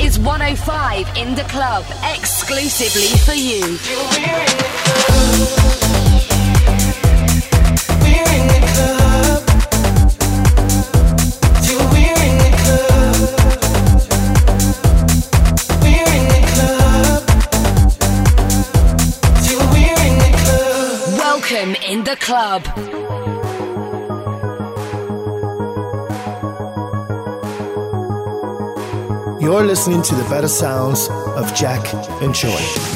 Is 105 in the club, exclusively for you. Welcome in the club. You're listening to the better sounds of Jack and Joy.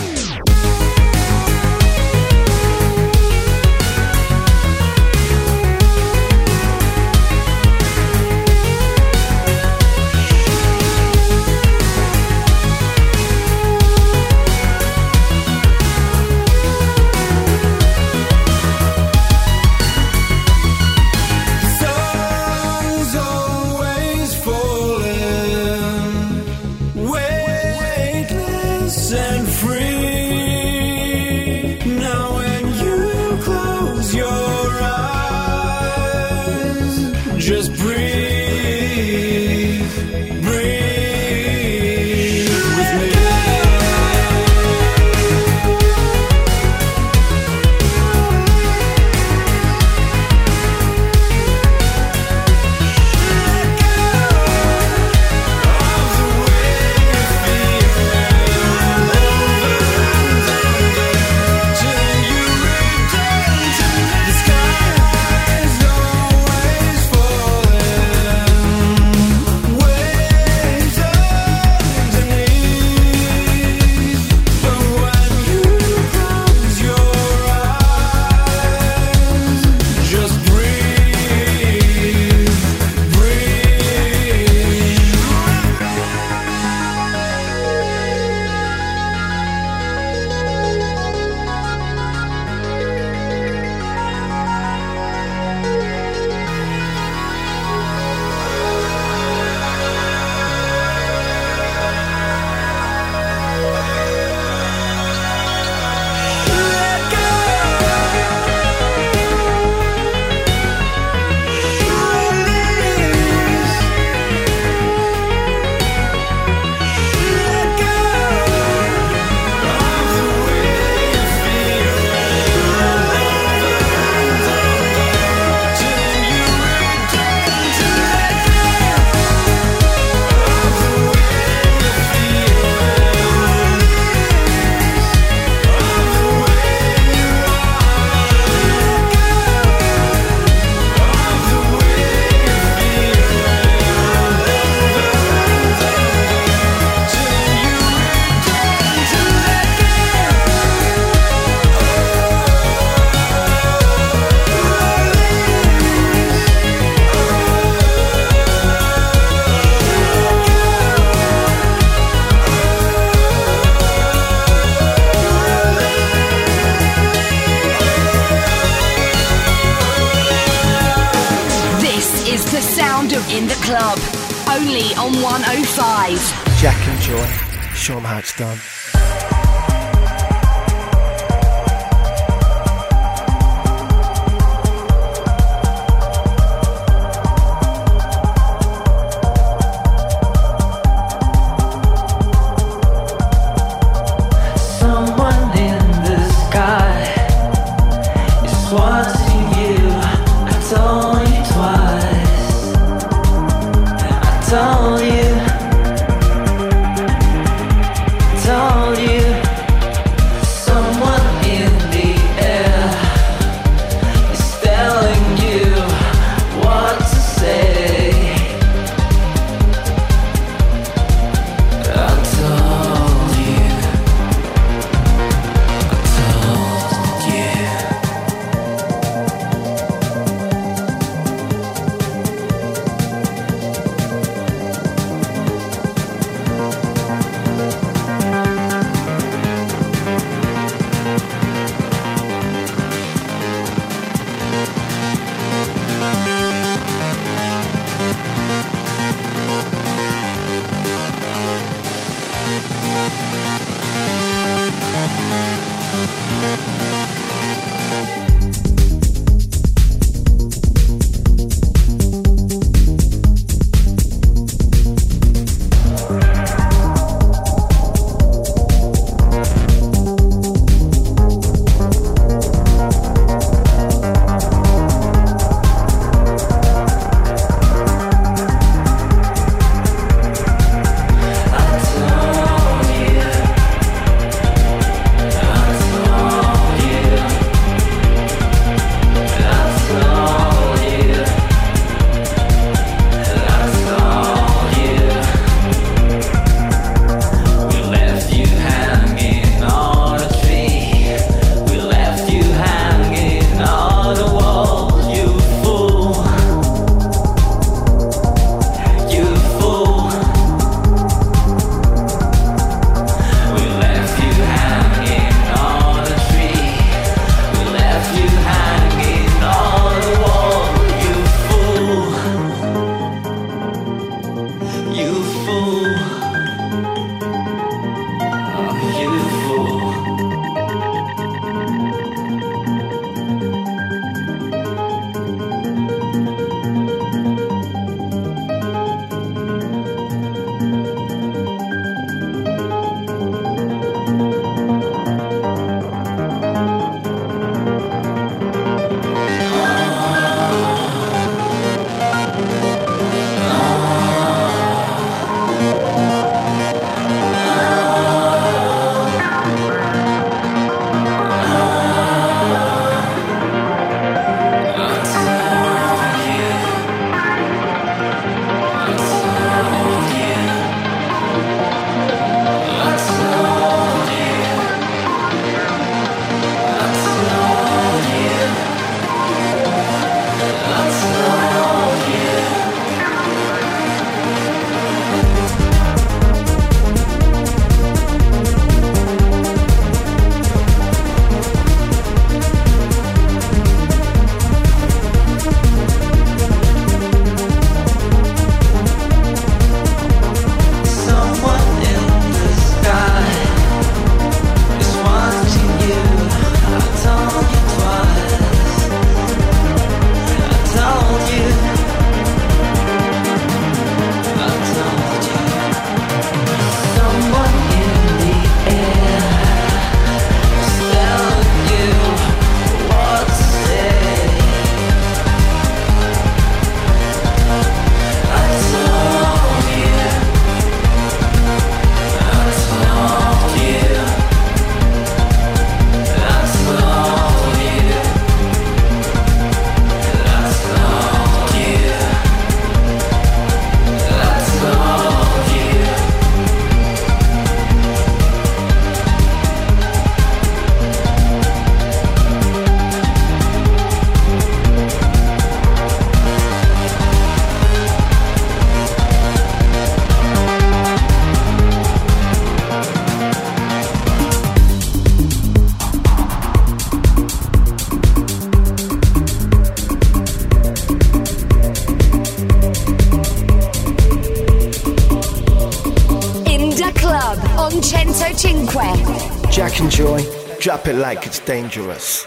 It like it's dangerous.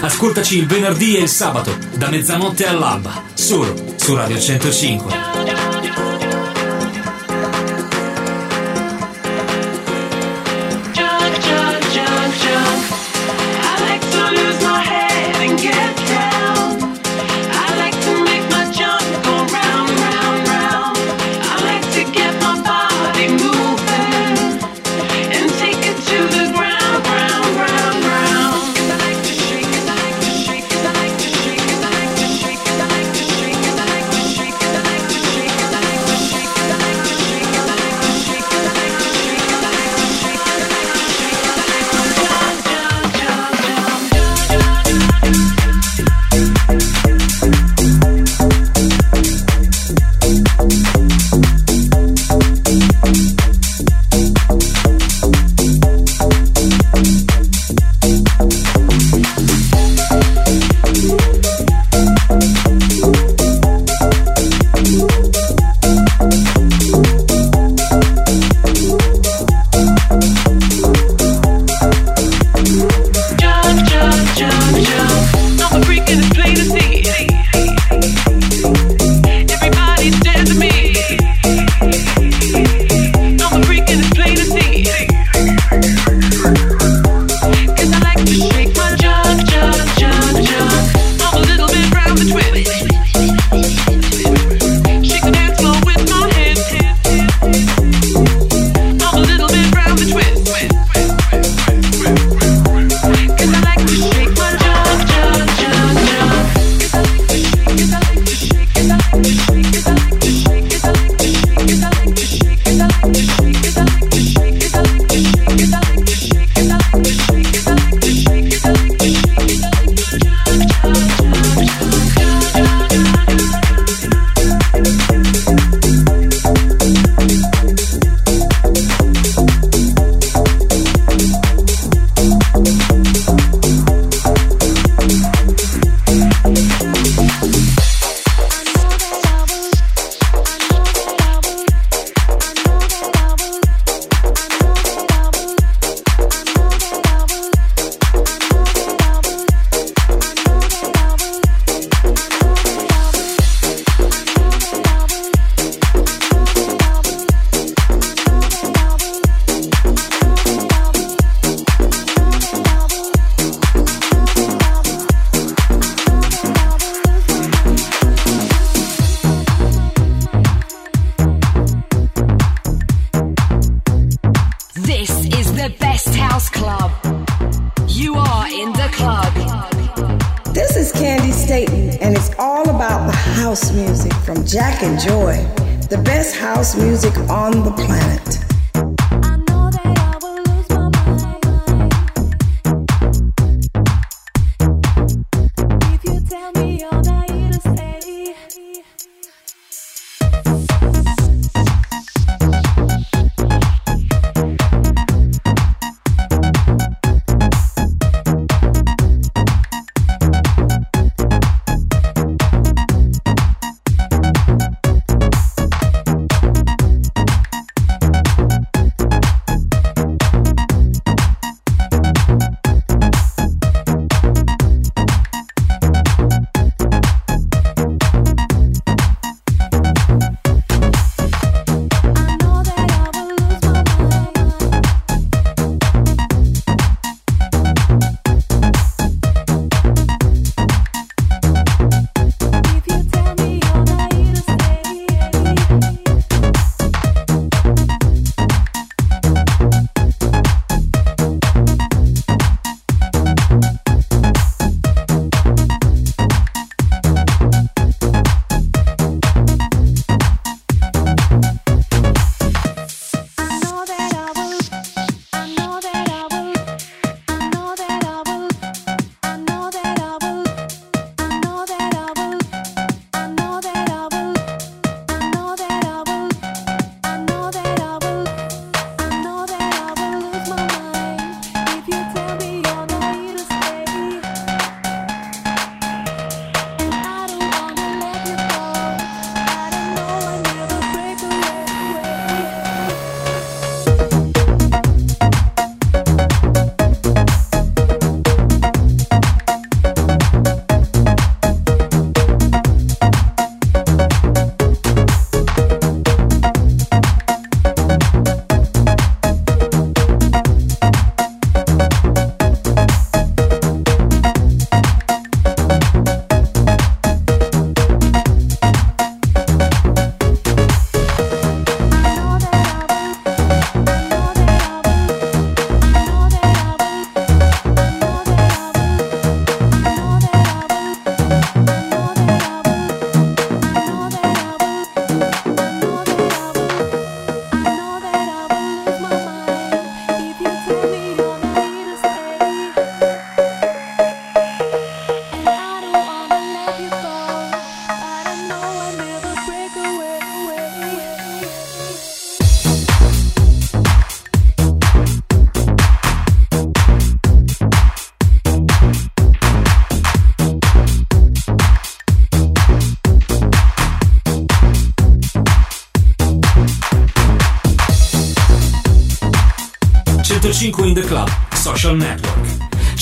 Ascoltaci il venerdì e il sabato, da mezzanotte all'alba, solo su Radio 105. 105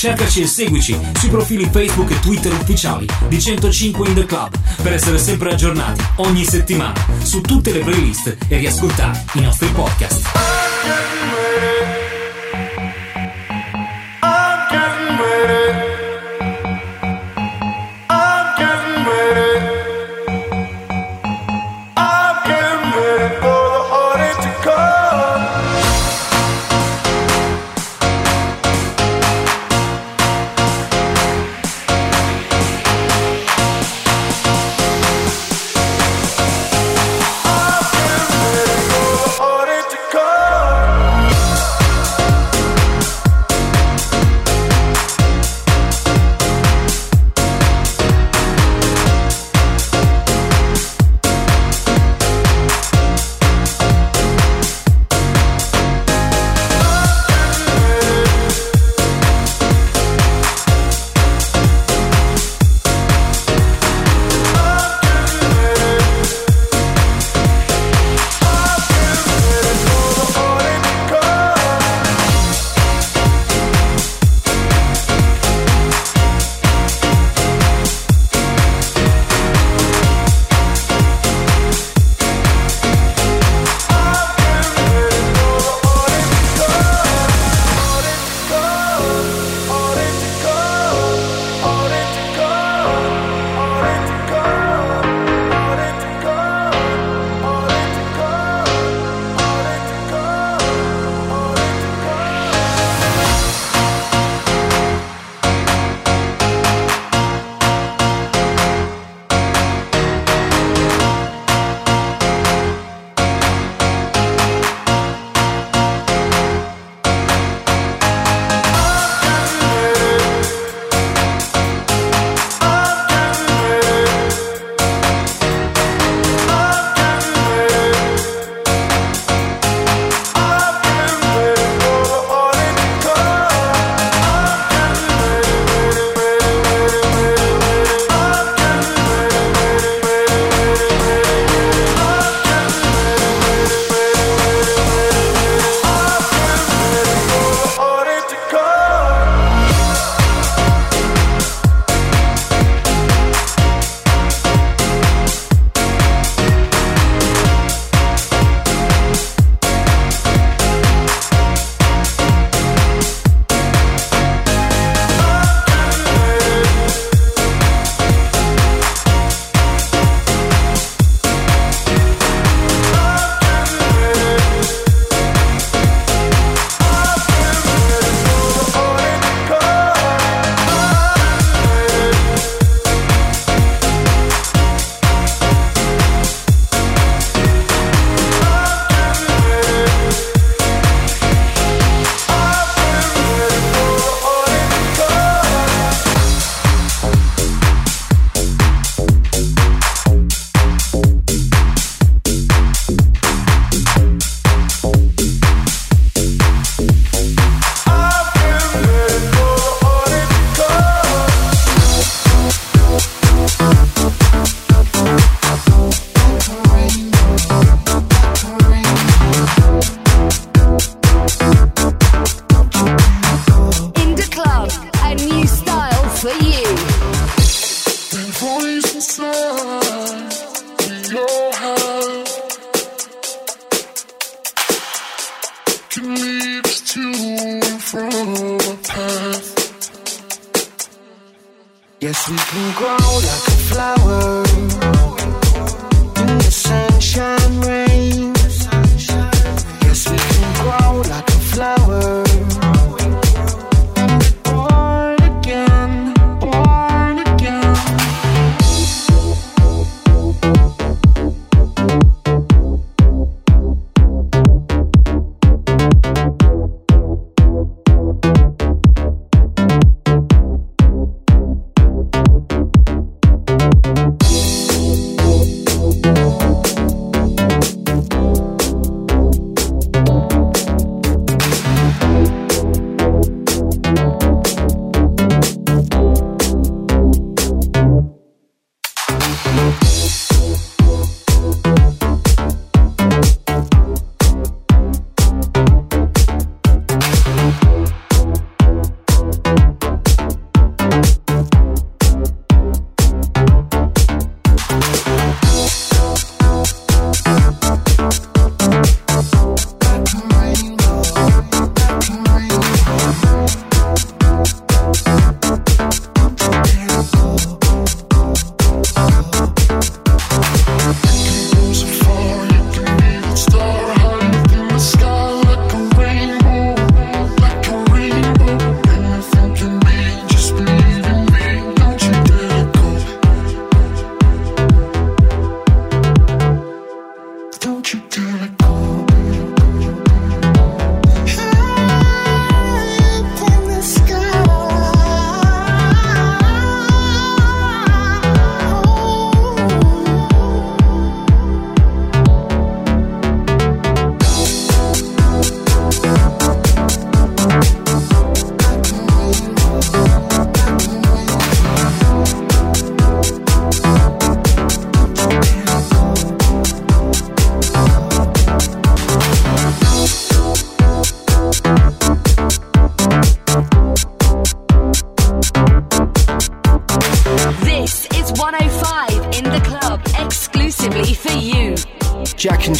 Cercaci e seguici sui profili Facebook e Twitter ufficiali di 105 in the Club per essere sempre aggiornati ogni settimana su tutte le playlist e riascoltare i nostri podcast.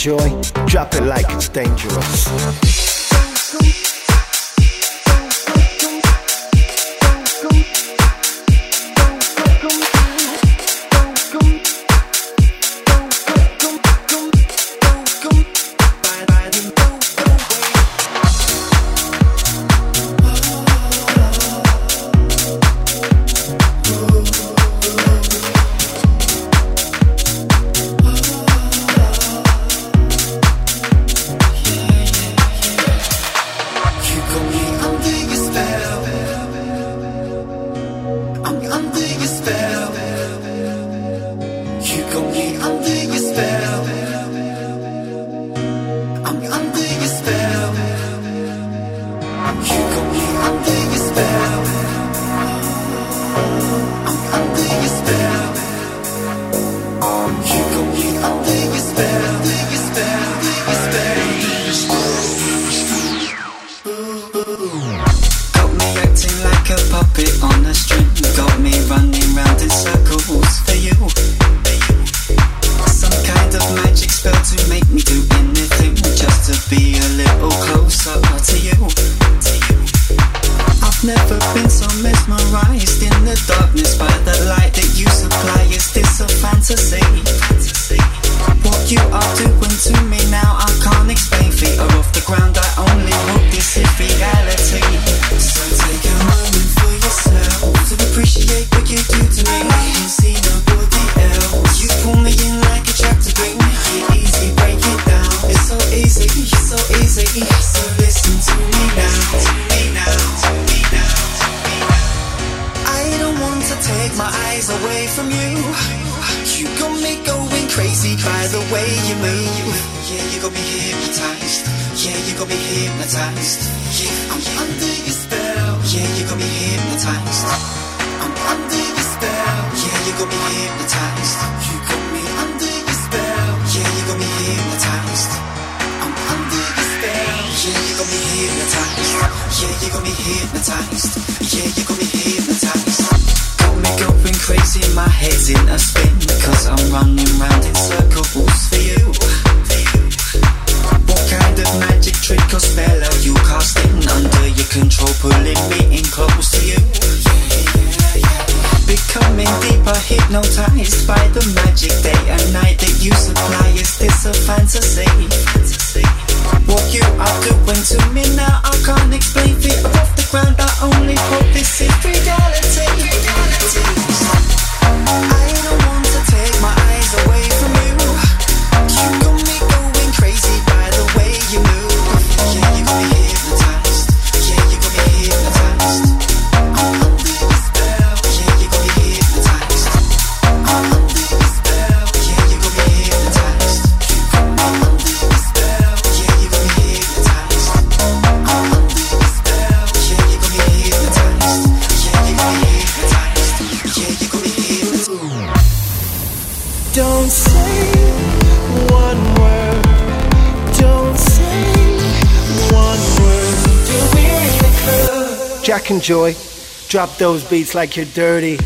enjoy. way you move Yeah, you got me hypnotized. Yeah, you got me hypnotized. Yeah, I'm under your spell. Yeah, you got me hypnotized. I'm under your spell. Yeah, you got me hypnotized. You got me under your spell. Yeah, you got me hypnotized. I'm under your spell. Yeah, you got me hypnotized. Yeah, you got me hypnotized. Yeah, you got me hypnotized crazy, my head's in a spin Cause I'm running round in circles for you What kind of magic trick or spell are you casting Under your control, pulling me in close to you Becoming deeper, hypnotized by the magic day and night that you supply Is this a fantasy? What you are doing to me now, I can't explain. Feet off the ground, I only hope this is reality. reality. I back and joy. Drop those beats like you're dirty.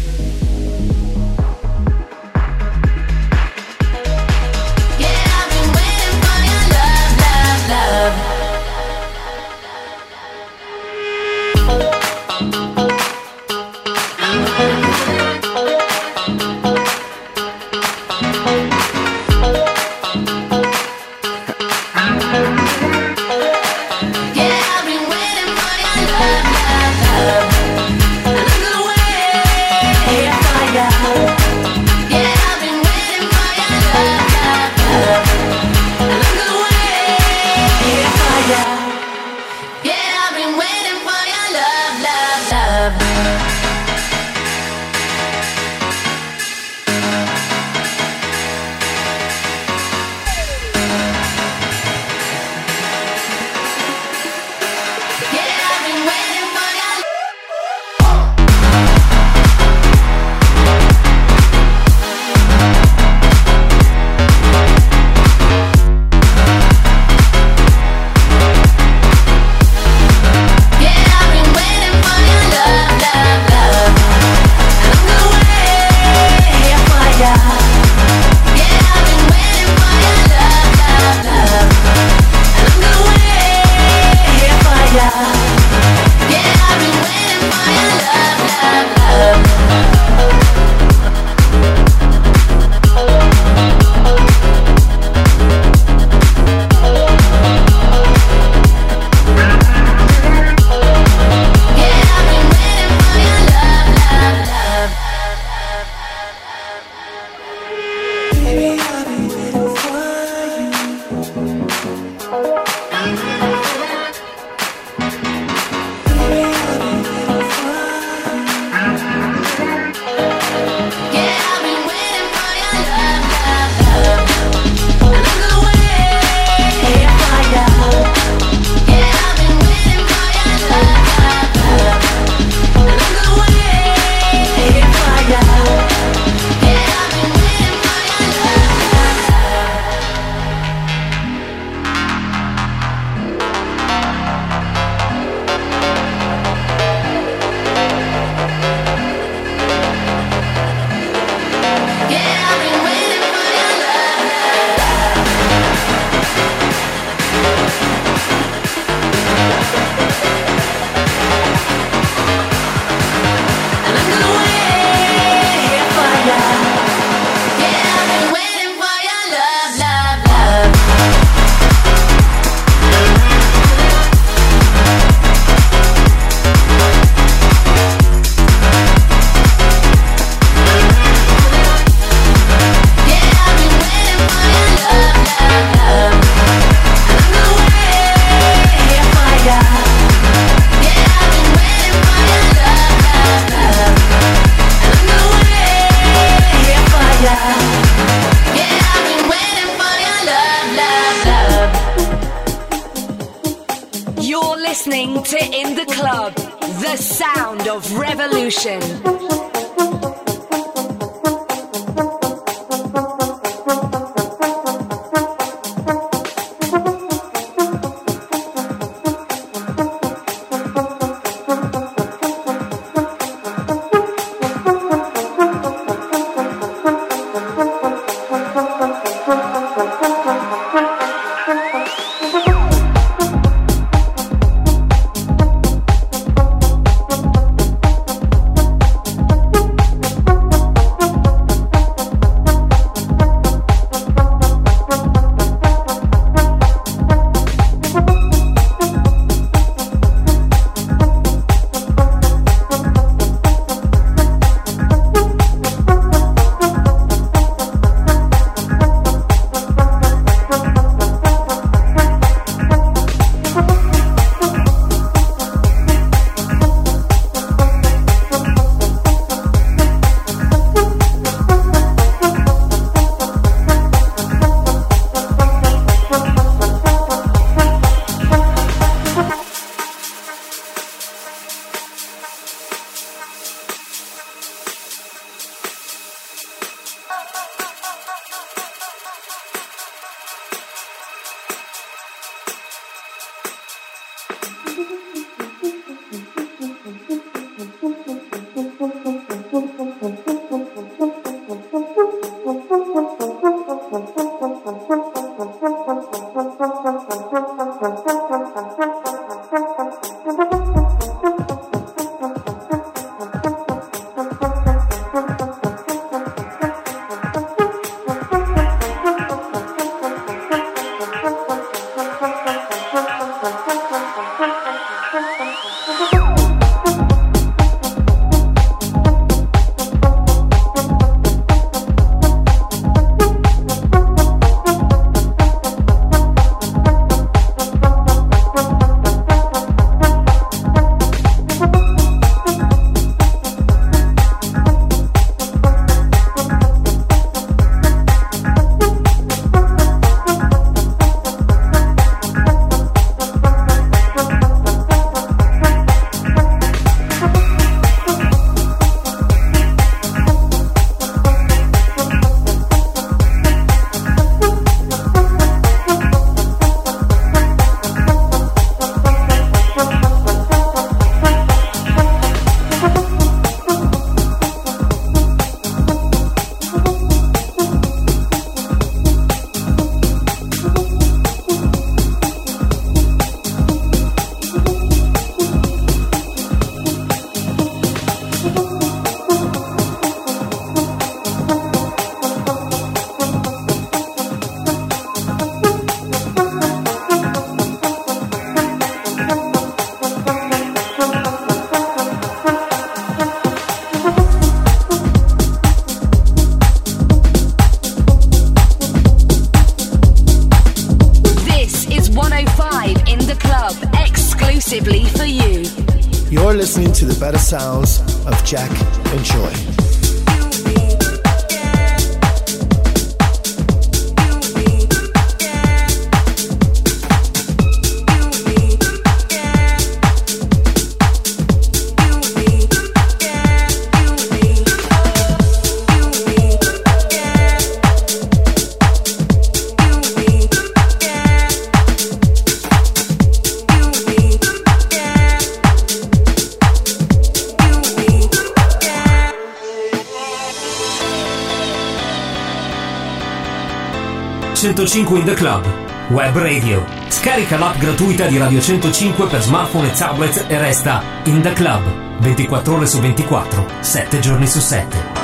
Gratuita di Radio 105 per smartphone e tablet e resta in the club 24 ore su 24, 7 giorni su 7.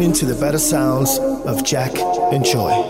Listening to the better sounds of Jack and Joy.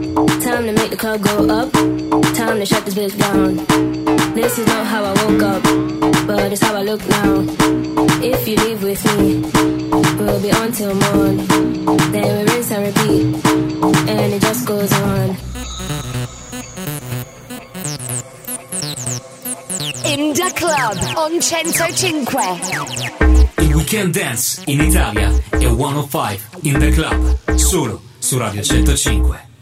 Go up. Time to shut this bitch down. This is not how I woke up, but it's how I look now. If you leave with me, we'll be on till morn. Then we rinse and repeat, and it just goes on. In the club on 105. Il weekend dance in Italia è 105 in the club, solo su Radio 105.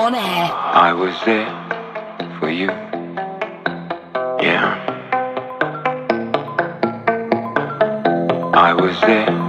On air. I was there for you. Yeah. I was there